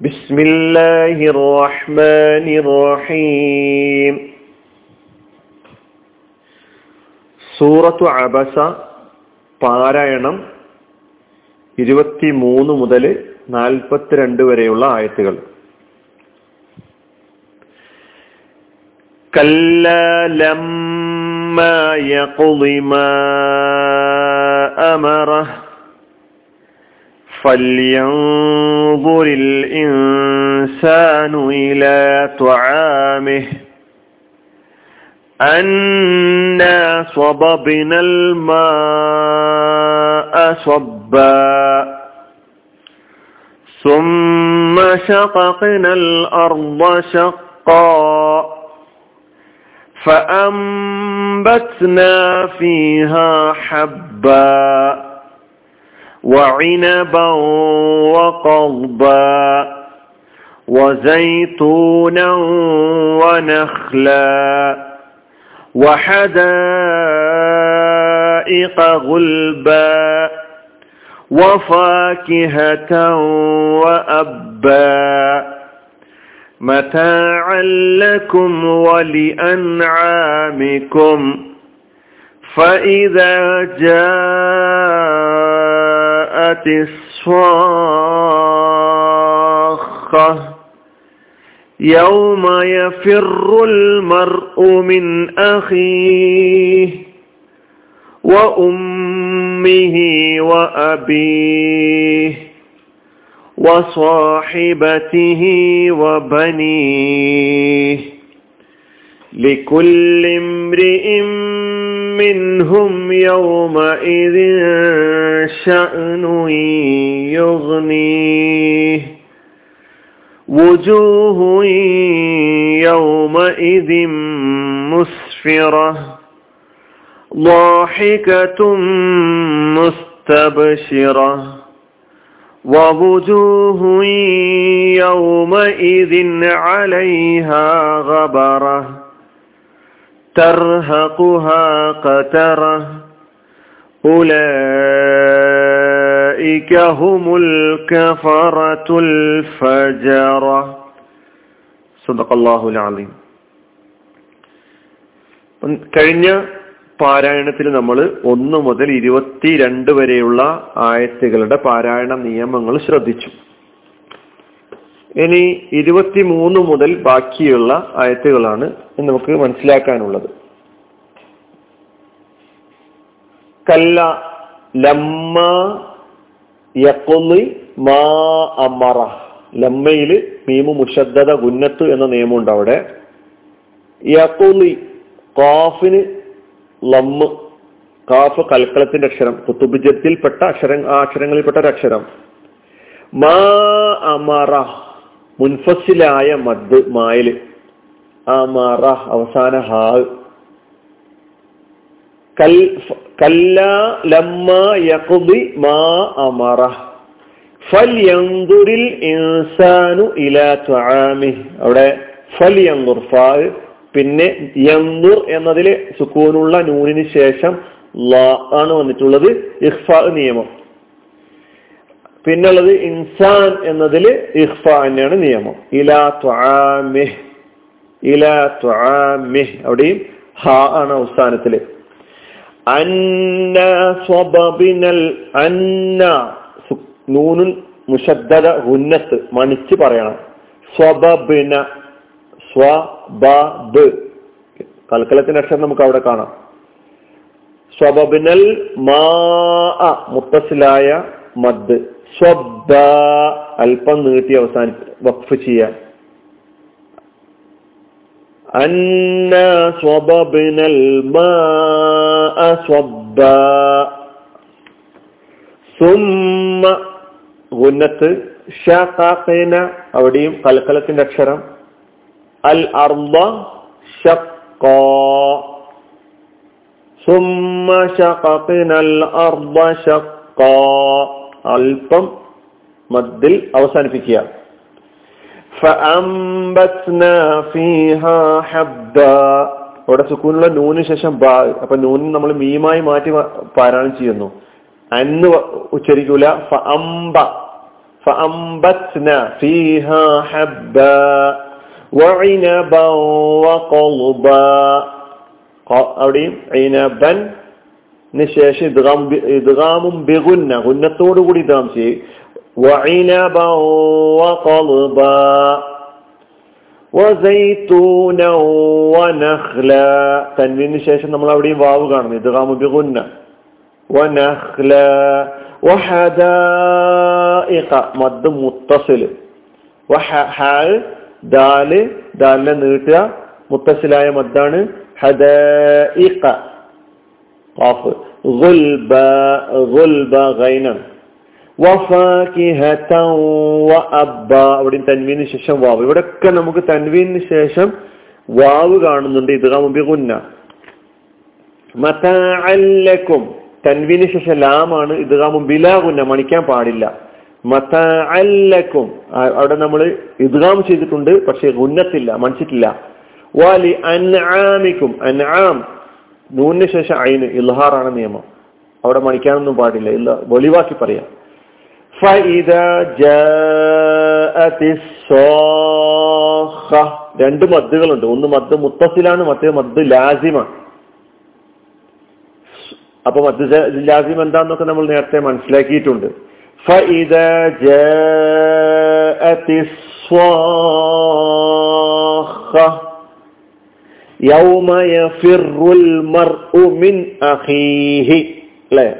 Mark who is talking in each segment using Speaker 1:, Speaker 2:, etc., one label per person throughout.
Speaker 1: بسم الله الرحمن الرحيم സൂറത്തു അബസ പാരായണം ഇരുപത്തിമൂന്ന് മുതൽ നാൽപ്പത്തിരണ്ട് വരെയുള്ള ആയത്തുകൾ كلا لما يقض ما أمره فلينظر الإنسان إلى طعامه. أنا صببنا الماء صبا. ثم شققنا الأرض شقا. فأنبتنا فيها حبا. وعنبا وقضبا وزيتونا ونخلا وحدائق غلبا وفاكهة وأبا متاعا لكم ولأنعامكم فإذا الصاخة. يوم يفر المرء من أخيه وأمه وأبيه وصاحبته وبنيه. لكل امرئ منهم يومئذ شأن يغنيه وجوه يومئذ مسفرة. ضاحكة مستبشرة. ووجوه يومئذ عليها غبرة. ترهقها قترة. أولئك هم الكفرة الفجرة صدق الله العظيم കഴിഞ്ഞ പാരായണത്തിൽ നമ്മൾ ഒന്ന് മുതൽ ഇരുപത്തിരണ്ട് വരെയുള്ള ആയത്തുകളുടെ പാരായണ നിയമങ്ങൾ ശ്രദ്ധിച്ചു ഇനി ഇരുപത്തിമൂന്ന് മുതൽ ബാക്കിയുള്ള ആയത്തുകളാണ് നമുക്ക് മനസ്സിലാക്കാനുള്ളത് കല്ല ലമ്മ മാ അമറ. ലമ്മയിൽ മീമു മുഷദ്ദത ഗുന്നത്ത് എന്ന നിയമമുണ്ട് അവിടെ. യക്കൊലി കാഫിന് ലമ്മ കാഫ് കൽക്കളത്തിന്റെ അക്ഷരം കുത്തുബിജത്തിൽപ്പെട്ട അക്ഷരം ആ അക്ഷരങ്ങളിൽപ്പെട്ട ഒരു അക്ഷരം. മാ അമറ മുൻഫസിലായ മദ് മായിൽ. അമറ അവസാന ഹാ കല്ല ലമ്മ യഖ്ദി മാ അമറ ഫൽയൻദുരിൽ ഇൻസാനു ഇലാ തുആമിഹി അവിടെ പിന്നെ യന്ദുർ എന്നതിൽ സുക്കൂനുള്ള നൂനിന് ശേഷം ലാ ആണ് വന്നിട്ടുള്ളത് ഇഹ്ഫാ നിയമം. പിന്നുള്ളത് ഇൻസാൻ എന്നതിൽ ഇഹ്ഫാ തന്നെയാണ് നിയമം. ഇലാ ത്വാമി ഇലാ ത്വാമി അവിടെയും ഹ ആണ് അവസാനത്തിൽ. അന്ന അന്ന നൂനുൻ മുഷദ്ദത ഉന്നത്ത് മണിച്ച് പറയണം. സ്വബിന സ്വബബ്. കൽക്കലത്തിന്റെ അക്ഷരം നമുക്ക് അവിടെ കാണാം. സ്വബിനൽ മാ മുത്തസിലായ മദ്. സ്വബ അല്പം നീട്ടി അവസാനി വഖഫ് ചെയ്യാൻ. മാ ഷഖഖന അവിടെയും കൽക്കലത്തിന്റെ അക്ഷരം. അൽ അർദ ഷഖാ സുമ്മ മദ്ദിൽ അവസാനിപ്പിക്കുക. فأنبتنا فيها حبا അവിടെ സുക്കൂനുള്ള നൂന് ശേഷം ബാ അപ്പൊ നൂന് നമ്മൾ മീമായി മാറ്റി പാരായണം ചെയ്യുന്നു അന്ന് ഉച്ചരിക്കൂല ഫ അംബ فأنبتنا فيها حبا وعنبا وقلبا അവിടെയും ഐനബൻ ശേഷം ഇദ്ഗാം ഇദ്ഗാമും ബിഗുന്ന ഗുന്നത്തോടു കൂടി ഇദ്ഗാം ചെയ്യും وعنبا وقلبا وزيتونا ونخلا തൻവീനു ശേഷം നമ്മൾ അവിടെയും വാവ് കാണുന്നു ഇദ്ഗാമു ബിഗുന്ന ونخلا وحدائق മദ് മുത്തസിൽ വഹ ദാല് ദാലിനെ നീട്ടുക മുത്തസിലായ മദ്ദാണ് ഹദീഖ ഖാഫ് ഗുൽബ ഗുൽബ ഗൈനാണ് വഫാകിഹതൻ വഅബ്ബ അവിടെ തൻവീന് ശേഷം വാവ്. ഇവിടെയൊക്കെ നമുക്ക് തൻവീന് ശേഷം വാവ് കാണുന്നുണ്ട്. ഇത് ബിഗുന്ന. മതഅല്ലക്കും തൻവീന് ശേഷം ലാമാണ് ഇദ്ഗാമു ബിലാകുന്ന മണിക്കാൻ പാടില്ല. മതഅല്ലക്കും അവിടെ നമ്മൾ ഇദ്ഗാം ചെയ്തിട്ടുണ്ട്. പക്ഷെ ഗുന്നത്തില്ല. മണിച്ചിട്ടില്ല. വാലി അൻആമിക്കും. അൻആം. നൂന് ശേഷം അയിന് ഇൽഹാറാണ് നിയമം. അവിടെ മണിക്കാനൊന്നും പാടില്ല. ഇല്ല വെളിവാക്കി പറയാം. രണ്ട് മദ്ദുകളുണ്ട്. ഒന്ന് മദ് മുത്തസിലാണ് മറ്റേ മദ് ലാസിമാണ് അപ്പൊ മദ് ലാസിം എന്താന്നൊക്കെ നമ്മൾ നേരത്തെ മനസ്സിലാക്കിയിട്ടുണ്ട്. യൗമ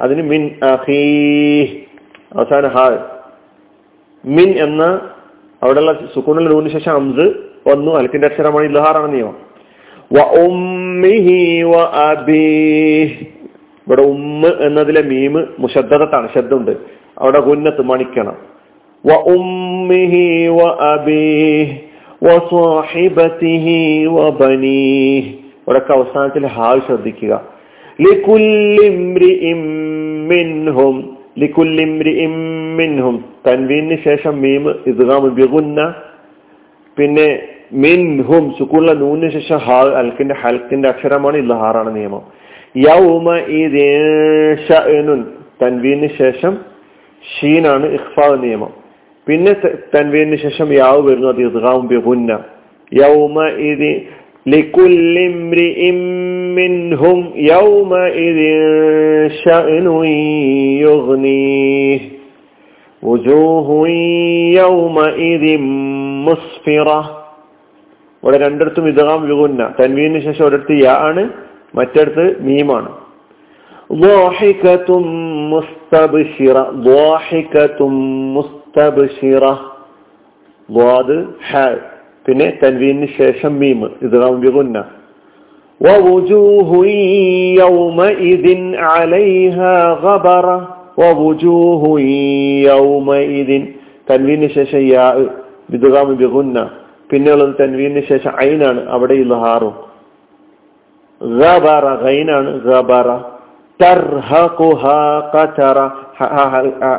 Speaker 1: അതിന് മിൻ അഹീഹ് അവസാന ഹാ. മിൻ എന്ന അവിടെയുള്ള സുക്കൂണിൽ നൂന് ശേഷം അംസ് വന്നു. അലക്കിന്റെ അക്ഷരമാണ് ഇൽഹാറാണ് നിയമം. ഇവിടെ ഉമ്മ എന്നതിലെ മീമ് മുഷദ്ദത്താണ് ശബ്ദമുണ്ട് അവിടെ ഗുന്നത്ത് മണിക്കണം. വ ഉമ്മിഹി വ അബീഹ് ഇവിടൊക്കെ അവസാനത്തിൽ ഹാൽ ശ്രദ്ധിക്കുക. മിൻഹും. തൻവീനു ശേഷം മീം ഇദ്ഗാം ബിഗുന്ന. പിന്നെ മിൻഹും സുക്കുള്ള നൂനിന് ശേഷം ഹാൽ അൽക്കിന്റെ ഹൽക്കിന്റെ അക്ഷരമാണ് ഇൽഹാറാണ് നിയമം. യൗമ തൻവീനു ശേഷം ഷീനാണ് ഇഖ്ഫാ നിയമം. പിന്നെ തൻവീനു ശേഷം യാവ് വരുന്നു അത് ഇദ്ഗാം ബിഗുന്ന. യൗമ لكل امرئ منهم يومئذ شأن يغنيه وجوه يومئذ مسفرة ഇവിടെ രണ്ടിടത്തും ഇതകാം യുഗുന്ന തൻവീനു ശേഷം ഒരിടത്ത് യാ ആണ് മറ്റിടത്ത് മീമാണ് ضاحكة مستبشرة ضاحكة مستبشرة ضاد حاء പിന്നെ തൻവീനു ശേഷം മീം ഇദ്ഗാം ബിഗുന്ന ووجوه يومئذ عليها غبرة ووجوه يومئذ തൻവീനു ശേഷം യാ ഇദ്ഗാം ബിഗുന്ന പിന്നെയുള്ളത് തൻവീനു ശേഷം ഐനാണ് അവിടെ ഇൽഹാറും ഗബറ ഗൈനാണ് ഗബറ തർഹഖുഹാ ഖതറ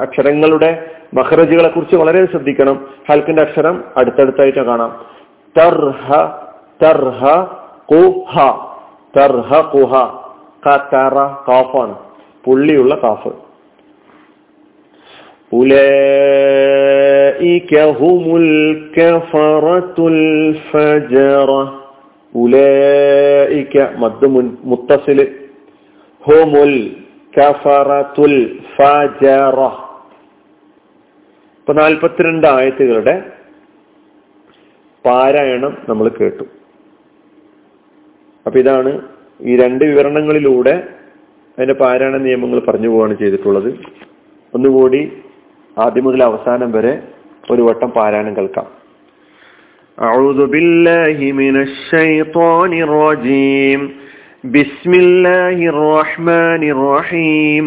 Speaker 1: അക്ഷരങ്ങളുടെ മഹ്റജുകളെ കുറിച്ച് വളരെ ശ്രദ്ധിക്കണം. ഹൽക്കിന്റെ അക്ഷരം അടുത്തടുത്തായിട്ട് കാണാം. തർഹ തർഹ കുഹ. തർഹ കുഹ. കറ കാഫാണ്. പുള്ളിയുള്ള കാഫ്. ഉലൈക ഹുമുൽ കഫറത്തുൽ ഫജറ. ഉലൈക മദ് മുത്തസിൽ ഹുമുൽ കഫറത്തുൽ ഫജറ. ഇപ്പൊ നാൽപ്പത്തിരണ്ട് ആയത്തുകളുടെ പാരായണം നമ്മൾ കേട്ടു അപ്പൊ ഇതാണ് ഈ രണ്ട് വിവരണങ്ങളിലൂടെ അതിന്റെ പാരായണ നിയമങ്ങൾ പറഞ്ഞു പോവുകയാണ് ചെയ്തിട്ടുള്ളത് ഒന്നുകൂടി ആദ്യം മുതൽ അവസാനം വരെ ഒരു വട്ടം പാരായണം കേൾക്കാം أعوذ بالله من الشيطان الرجيم بسم الله الرحمن الرحيم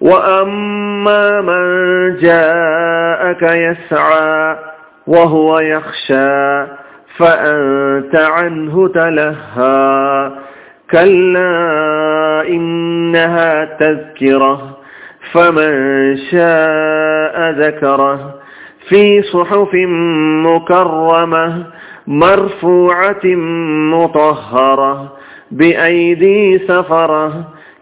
Speaker 1: وأما من جاءك يسعى وهو يخشى فأنت عنه تلهى كلا إنها تذكرة فمن شاء ذكره في صحف مكرمة مرفوعة مطهرة بأيدي سفرة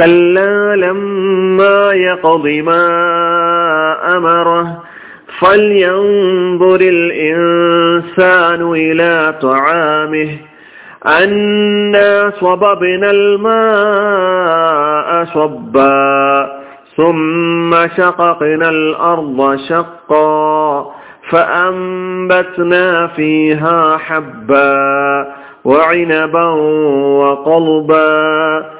Speaker 1: كلا لما يقض ما أمره فلينظر الإنسان إلى طعامه. أنا صببنا الماء صبا ثم شققنا الأرض شقا فأنبتنا فيها حبا وعنبا وقلبا.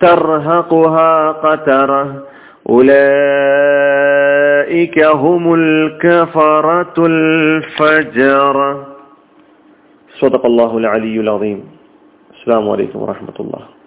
Speaker 1: ترهقها قترة. أولئك هم الكفرة الفجرة. صدق الله العلي العظيم. السلام عليكم ورحمة الله.